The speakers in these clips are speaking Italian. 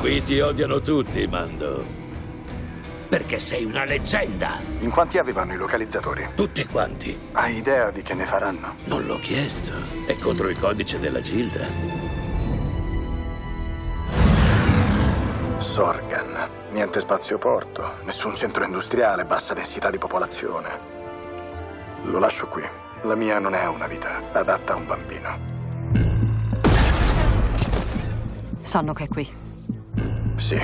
Qui ti odiano tutti, Mando. Perché sei una leggenda. In quanti avevano i localizzatori? Tutti quanti. Hai idea di che ne faranno? Non l'ho chiesto. È contro il codice della Gilda. Sorgan. Niente spazioporto, nessun centro industriale, bassa densità di popolazione. Lo lascio qui. La mia non è una vita adatta a un bambino. Sanno che è qui. Sì,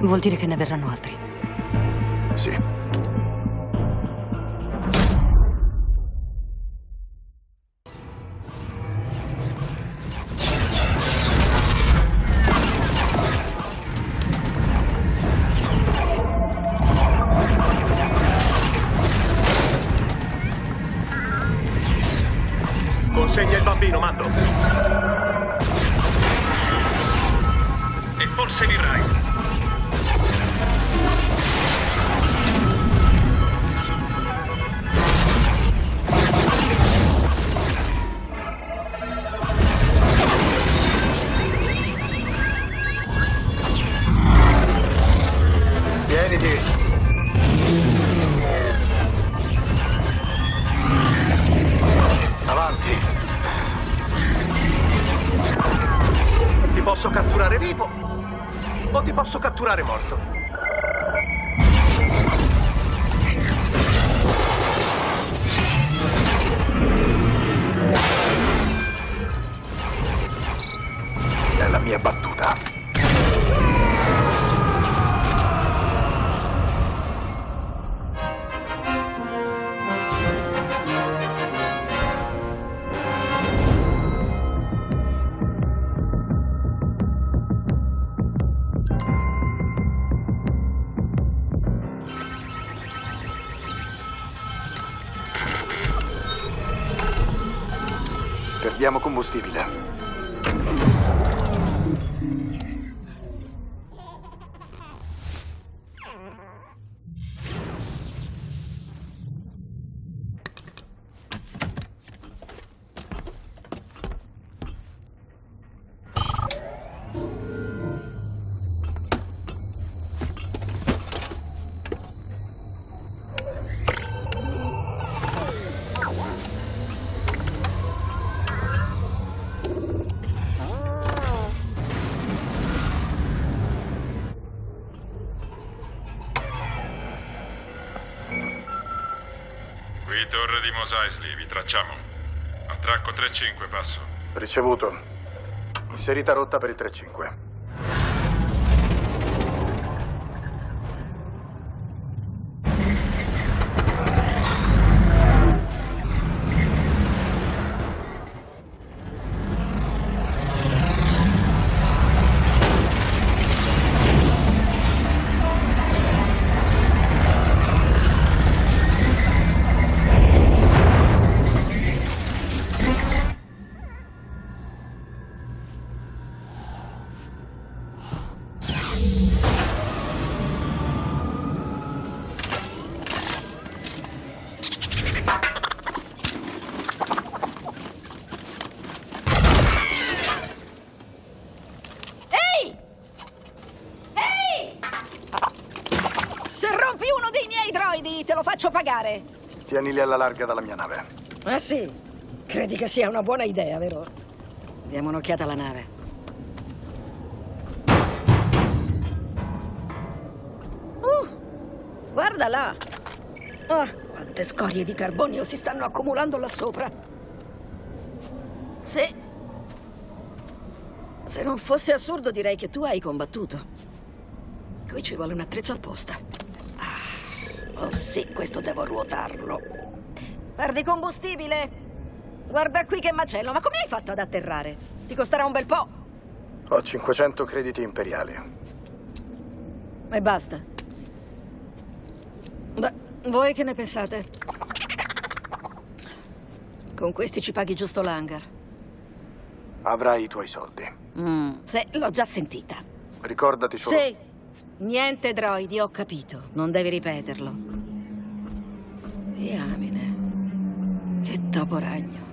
Vuol dire che ne verranno altri. sì. Consegna il bambino, Mando. E forse vivrai. Ti posso catturare vivo o ti posso catturare morto. È la mia battuta. Perdiamo combustibile. Mos Eisley, vi tracciamo. Attracco 3-5, passo. Ricevuto. Inserita rotta per il 3-5. Pagare. Tienili alla larga dalla mia nave. Ah sì? Credi che sia una buona idea, vero? Diamo un'occhiata alla nave. Uh, guarda là. Ah, quante scorie di carbonio si stanno accumulando là sopra. Se... Se non fosse assurdo direi che tu hai combattuto. Qui ci vuole un attrezzo apposta. Oh sì, questo devo ruotarlo. Perdi combustibile. Guarda qui che macello, ma come hai fatto ad atterrare? Ti costerà un bel po'. Ho 500 crediti imperiali. E basta. Beh, voi che ne pensate? Con questi ci paghi giusto l'hangar. Avrai i tuoi soldi. Mm, sì, l'ho già sentita. Ricordati solo. Sì. Niente droidi, ho capito. Non devi ripeterlo. Diamine. Che topo ragno.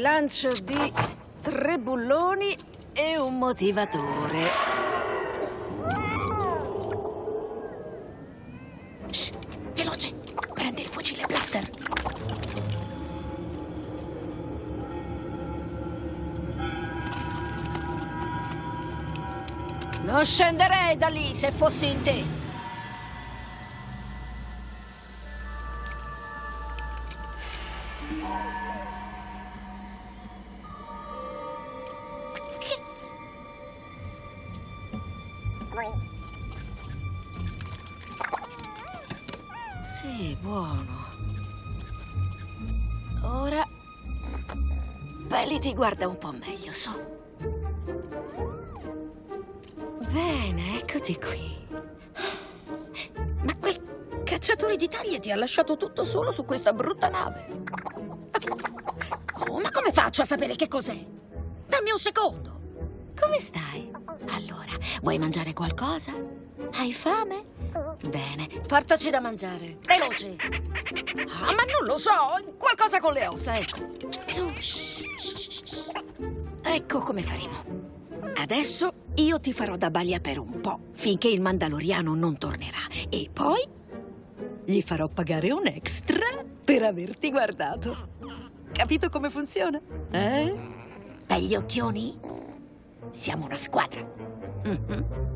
Rilancio di tre bulloni e un motivatore. Shh, veloce. Prendi il fucile blaster. Non scenderei da lì se fossi in te. Guarda un po' meglio, su. Bene, eccoti qui. Ma quel cacciatore di taglie ti ha lasciato tutto solo su questa brutta nave. Oh, ma come faccio a sapere che cos'è? Dammi un secondo. Come stai? Allora, vuoi mangiare qualcosa? Hai fame? Bene, portaci da mangiare. Veloce. Ah, ma non lo so. Qualcosa con le ossa, ecco. Su. shh, shh. Ecco come faremo. Adesso io ti farò da balia per un po', finché il Mandaloriano non tornerà. E poi gli farò pagare un extra per averti guardato. Capito come funziona? Eh? Begli occhioni? Siamo una squadra. Mhm.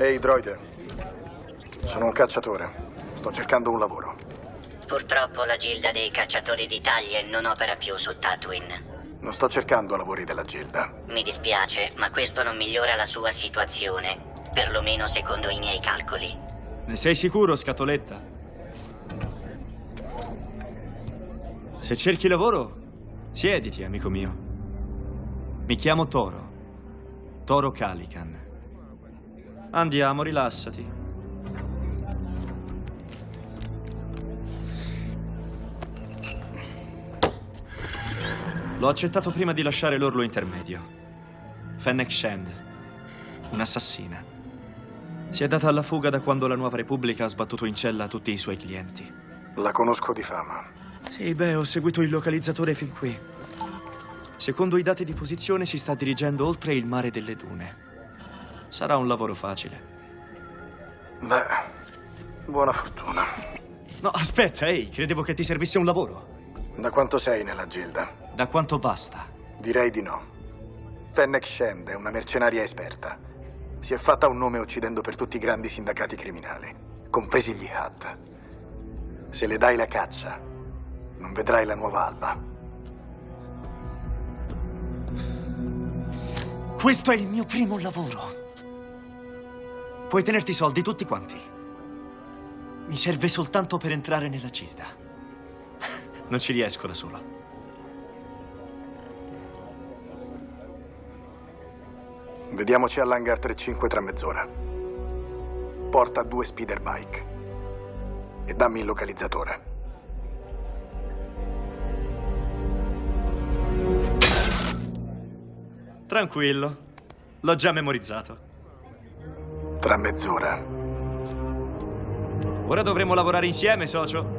Ehi, droide. Sono un cacciatore. Sto cercando un lavoro. Purtroppo la gilda dei cacciatori di taglie non opera più su Tatooine. Non sto cercando lavori della Gilda. Mi dispiace, ma questo non migliora la sua situazione, perlomeno secondo i miei calcoli. Ne sei sicuro, scatoletta? Se cerchi lavoro, siediti, amico mio. Mi chiamo Toro. Toro Calican. Andiamo, rilassati. L'ho accettato prima di lasciare l'orlo intermedio. Fennec Shand, un'assassina. Si è data alla fuga da quando la Nuova Repubblica ha sbattuto in cella tutti i suoi clienti. La conosco di fama. Sì, beh, ho seguito il localizzatore fin qui. Secondo i dati di posizione si sta dirigendo oltre il mare delle dune. Sarà un lavoro facile. Beh, buona fortuna. No, aspetta, ehi, credevo che ti servisse un lavoro. Da quanto sei nella Gilda? Da quanto basta? Direi di no. Fennec Shand è una mercenaria esperta. Si è fatta un nome uccidendo per tutti i grandi sindacati criminali, compresi gli Hat. Se le dai la caccia, non vedrai la nuova alba. Questo è il mio primo lavoro. Puoi tenerti i soldi tutti quanti. Mi serve soltanto per entrare nella gilda. Non ci riesco da solo. Vediamoci all'hangar 35 tra mezz'ora. Porta due speeder bike. E dammi il localizzatore. Tranquillo. L'ho già memorizzato. Tra mezz'ora. Ora dovremo lavorare insieme, socio.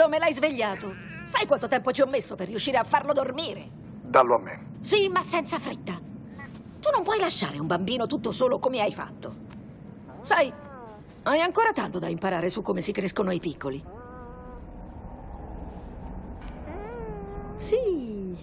Visto, me l'hai svegliato. Sai quanto tempo ci ho messo per riuscire a farlo dormire? Dallo a me. Sì, ma senza fretta. Tu non puoi lasciare un bambino tutto solo come hai fatto. Sai, hai ancora tanto da imparare su come si crescono i piccoli. Sì.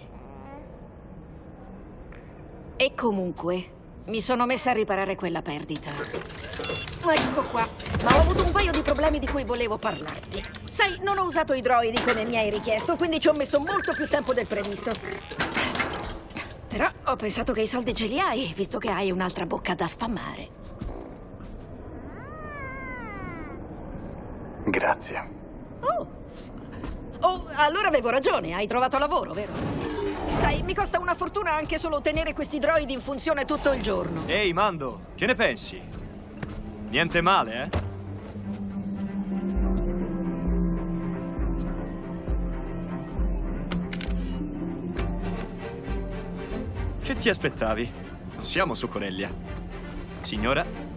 E comunque, mi sono messa a riparare quella perdita. Ecco qua. Ma ho avuto un paio di problemi di cui volevo parlarti. Sai, non ho usato i droidi come mi hai richiesto, quindi ci ho messo molto più tempo del previsto. Però ho pensato che i soldi ce li hai, visto che hai un'altra bocca da sfamare. Grazie. Oh. Oh, allora avevo ragione, hai trovato lavoro, vero? Sai, mi costa una fortuna anche solo tenere questi droidi in funzione tutto il giorno. Ehi, Mando, che ne pensi? Niente male, eh? Ti aspettavi? Siamo su Corellia. Signora?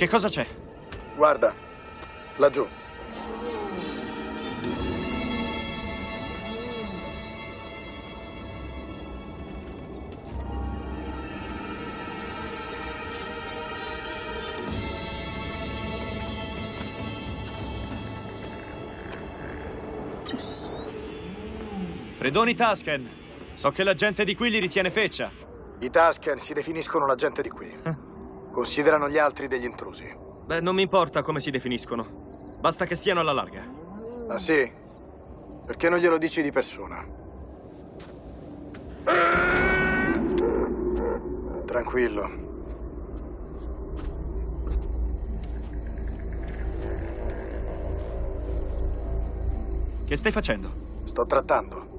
Che cosa c'è? Guarda, laggiù. Predoni Tusken. So che la gente di qui li ritiene feccia. I Tusken si definiscono la gente di qui. Considerano gli altri degli intrusi. Beh, non mi importa come si definiscono. Basta che stiano alla larga. Ah sì? Perché non glielo dici di persona? Tranquillo. Che stai facendo? Sto trattando.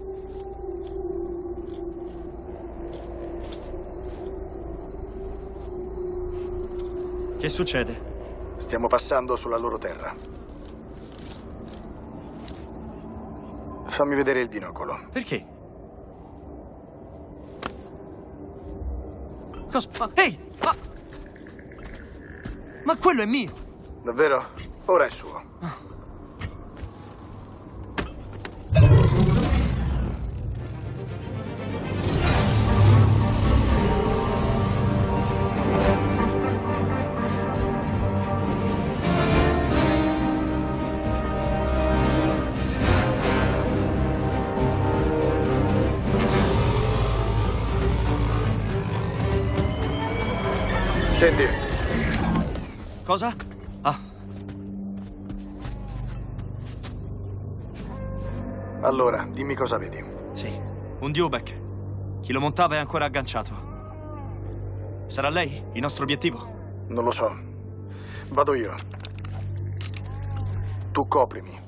Che succede? Stiamo passando sulla loro terra. Fammi vedere il binocolo. Perché? Cosa? Ma, ehi! Ma... ma quello è mio! Davvero? Ora è suo. Scendi. Cosa? Ah, Allora, dimmi cosa vedi. sì. Un Dubek. Chi lo montava è ancora agganciato. Sarà lei il nostro obiettivo? Non lo so. Vado io. Tu coprimi.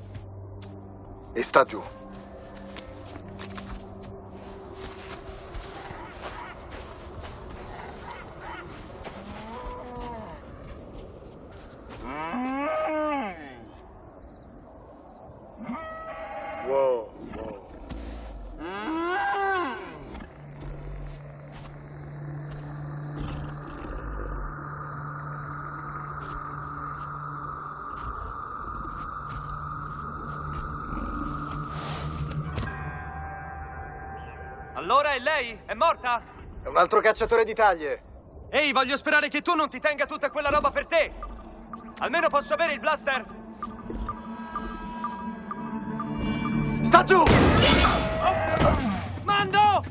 E sta giù. Allora è lei? È morta? È un altro cacciatore di taglie. Ehi, voglio sperare che tu non ti tenga tutta quella roba per te. Almeno posso avere il blaster. Sta giù! Mando!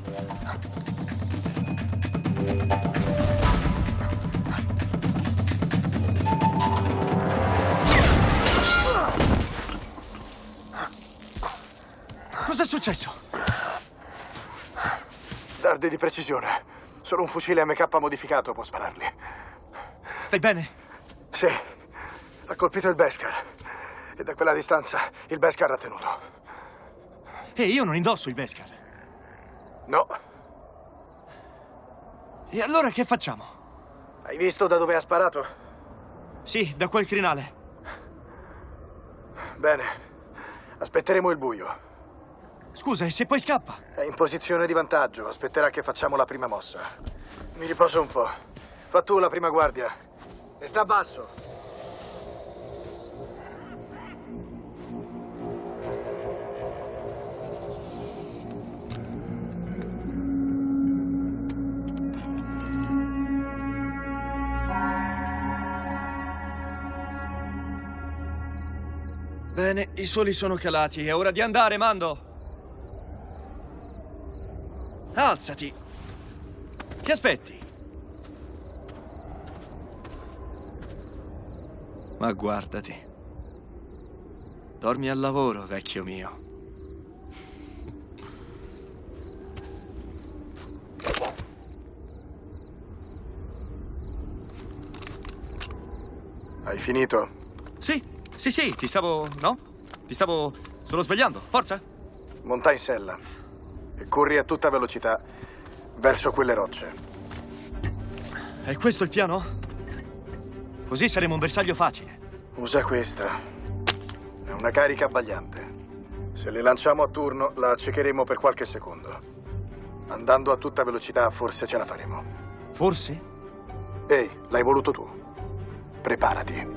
Cos'è successo? Dardi di precisione. Solo un fucile MK modificato può spararli. Stai bene? Sì, ha colpito il Beskar. E da quella distanza il Beskar ha tenuto. E io non indosso il Beskar. No. E allora che facciamo? Hai visto da dove ha sparato? Sì, da quel crinale. Bene. Aspetteremo il buio. Scusa, e se poi scappa? È in posizione di vantaggio. Aspetterà che facciamo la prima mossa. Mi riposo un po'. Fa tu la prima guardia. E sta basso. Bene, i soli sono calati. È ora di andare, Mando. Alzati. Che aspetti? Ma guardati. Dormi al lavoro, vecchio mio. Hai finito? Sì, sì, sì, ti stavo... no? Ti stavo solo svegliando. Forza. Monta in sella. Corri a tutta velocità verso quelle rocce. È questo il piano? Così saremo un bersaglio facile. Usa questa. È una carica abbagliante. Se le lanciamo a turno, la accecheremo per qualche secondo. Andando a tutta velocità, forse ce la faremo. Forse? Ehi, l'hai voluto tu. Preparati.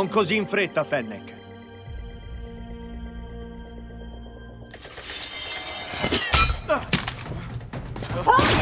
Non così in fretta, Fennec. Bel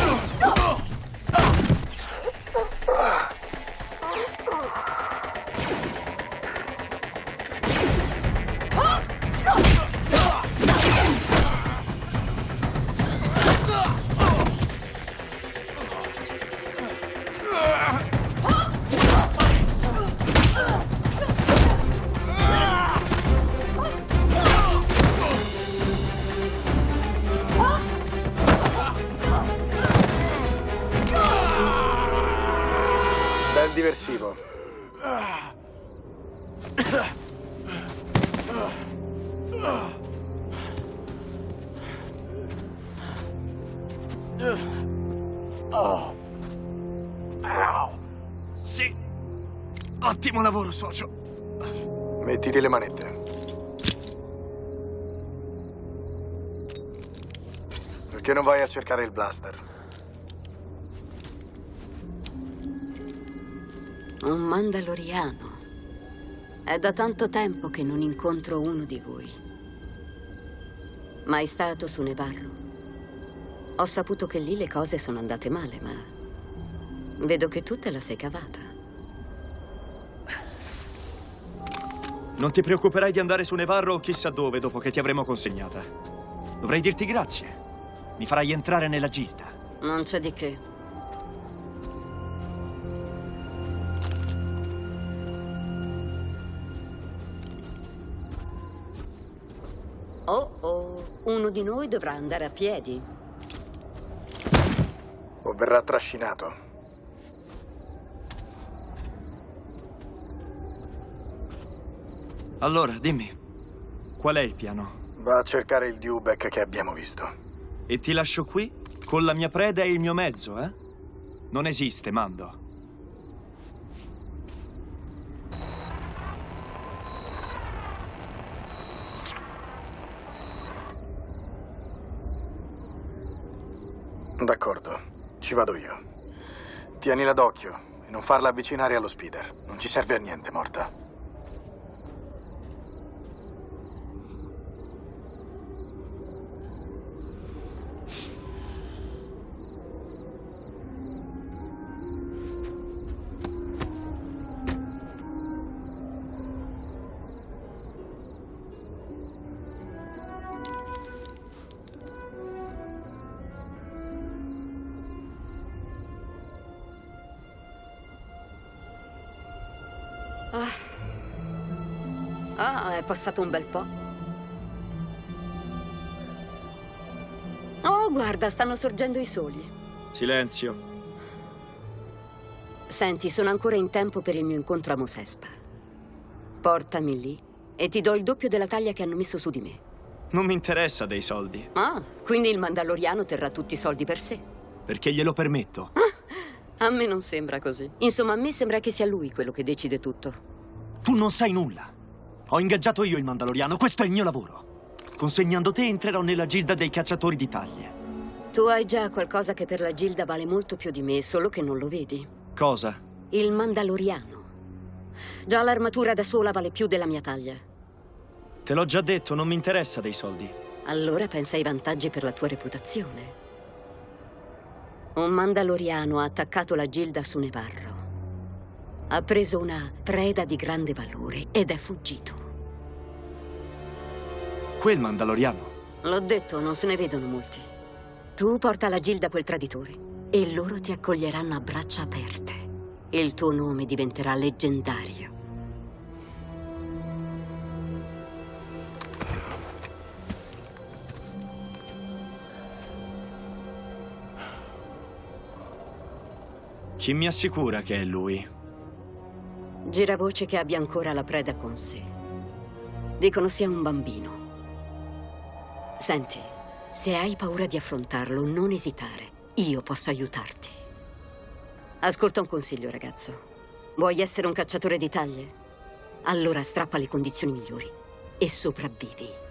socio. Mettiti le manette. Perché non vai a cercare il blaster? Un mandaloriano. È da tanto tempo che non incontro uno di voi. Mai stato su Nevarro. Ho saputo che lì le cose sono andate male, ma vedo che tu te la sei cavata. Non ti preoccuperai di andare su Nevarro o chissà dove dopo che ti avremo consegnata. Dovrei dirti grazie. Mi farai entrare nella gilda. Non c'è di che. Oh oh, uno di noi dovrà andare a piedi. O verrà trascinato? Allora, dimmi, qual è il piano? Va a cercare il Dewback che abbiamo visto. E ti lascio qui con la mia preda e il mio mezzo, eh? Non esiste, Mando. D'accordo, ci vado io. Tienila d'occhio e non farla avvicinare allo speeder. Non ci serve a niente, morta. Passato un bel po'. Oh, guarda, stanno sorgendo i soli. Silenzio. Senti, sono ancora in tempo per il mio incontro a Mosespa. Portami lì e ti do il doppio della taglia che hanno messo su di me. Non mi interessa dei soldi, Ah, quindi il Mandaloriano terrà tutti i soldi per sé. perché glielo permetto. A me non sembra così. Insomma, a me sembra che sia lui quello che decide tutto. Tu non sai nulla. Ho ingaggiato io il Mandaloriano, questo è il mio lavoro. Consegnando te entrerò nella gilda dei cacciatori di taglie. Tu hai già qualcosa che per la Gilda vale molto più di me, solo che non lo vedi. Cosa? Il Mandaloriano. Già l'armatura da sola vale più della mia taglia. Te l'ho già detto, non mi interessa dei soldi. Allora pensa ai vantaggi per la tua reputazione. Un Mandaloriano ha attaccato la Gilda su Nevarro. Ha preso una preda di grande valore ed è fuggito. Quel Mandaloriano. L'ho detto, non se ne vedono molti. Tu porta alla Gilda quel traditore e loro ti accoglieranno a braccia aperte. Il tuo nome diventerà leggendario. Chi mi assicura che è lui? Gira voce che abbia ancora la preda con sé. Dicono sia un bambino. Senti, se hai paura di affrontarlo, non esitare. Io posso aiutarti. Ascolta un consiglio, ragazzo. Vuoi essere un cacciatore di taglie? Allora strappa le condizioni migliori e sopravvivi.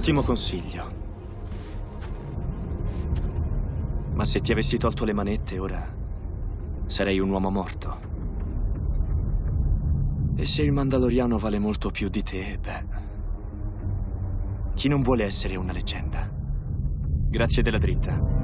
Ottimo consiglio. Ma se ti avessi tolto le manette, ora sarei un uomo morto. E se il Mandaloriano vale molto più di te, beh... Chi non vuole essere una leggenda? Grazie della dritta.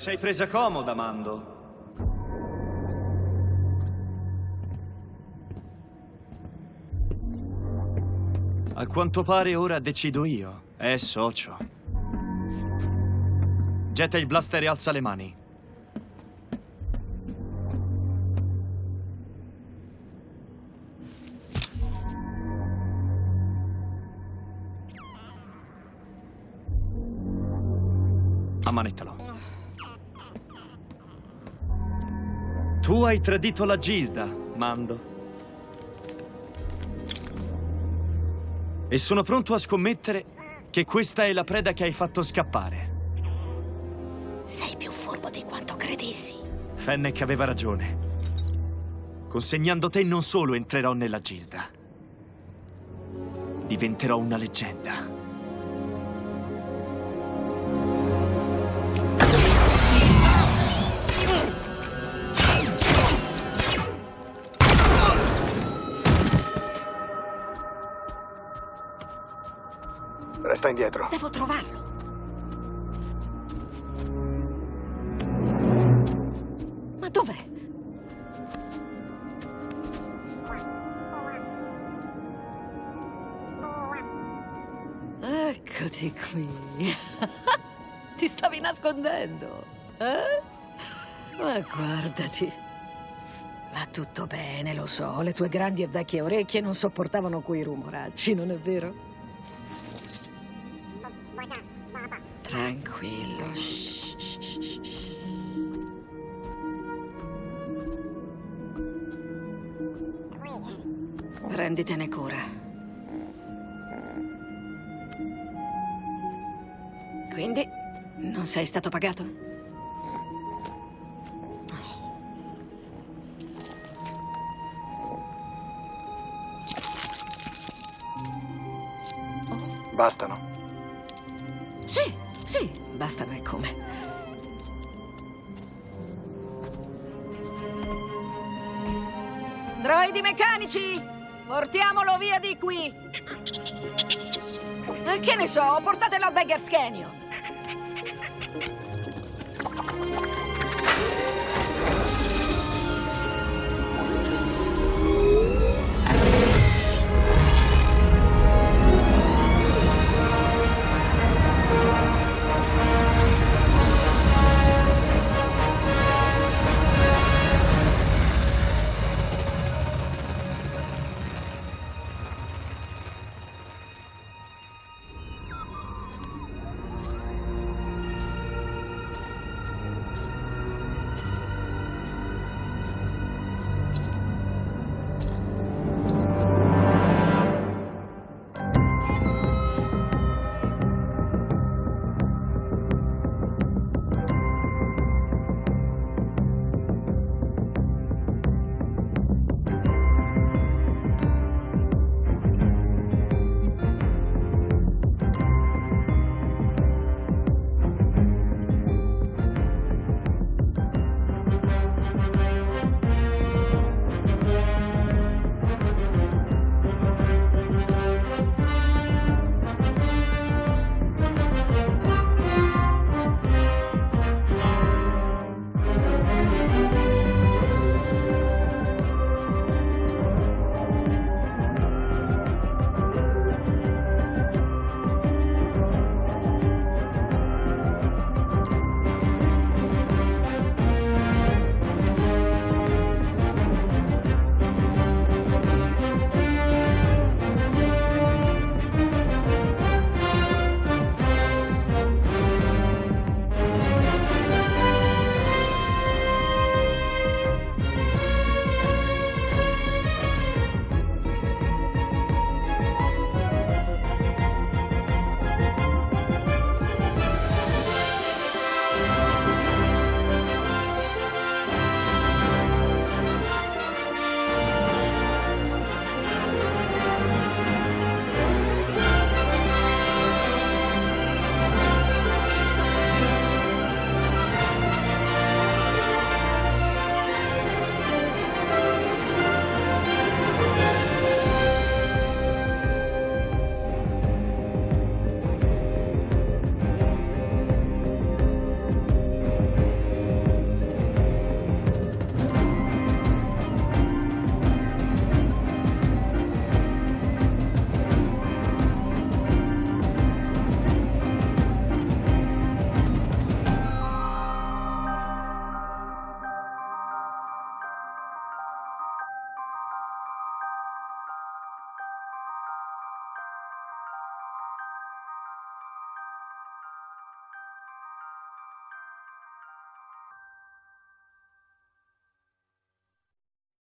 Sei presa comoda, Mando. A quanto pare ora decido io, eh, socio. Getta il blaster e alza le mani. Hai tradito la Gilda, Mando. E sono pronto a scommettere che questa è la preda che hai fatto scappare. Sei più furbo di quanto credessi. Fennec aveva ragione. Consegnando te non solo entrerò nella Gilda, diventerò una leggenda. Resta indietro. Devo trovarlo. Ma dov'è? Eccoti qui. Ti stavi nascondendo, eh? Ma guardati. Va tutto bene, lo so. Le tue grandi e vecchie orecchie non sopportavano quei rumoracci, non è vero? Tranquillo. shh, shh. Prenditene cura. Quindi, non sei stato pagato? Bastano. Meccanici! Portiamolo via di qui! Eh, Che ne so, portatelo a Beggar's Canyon!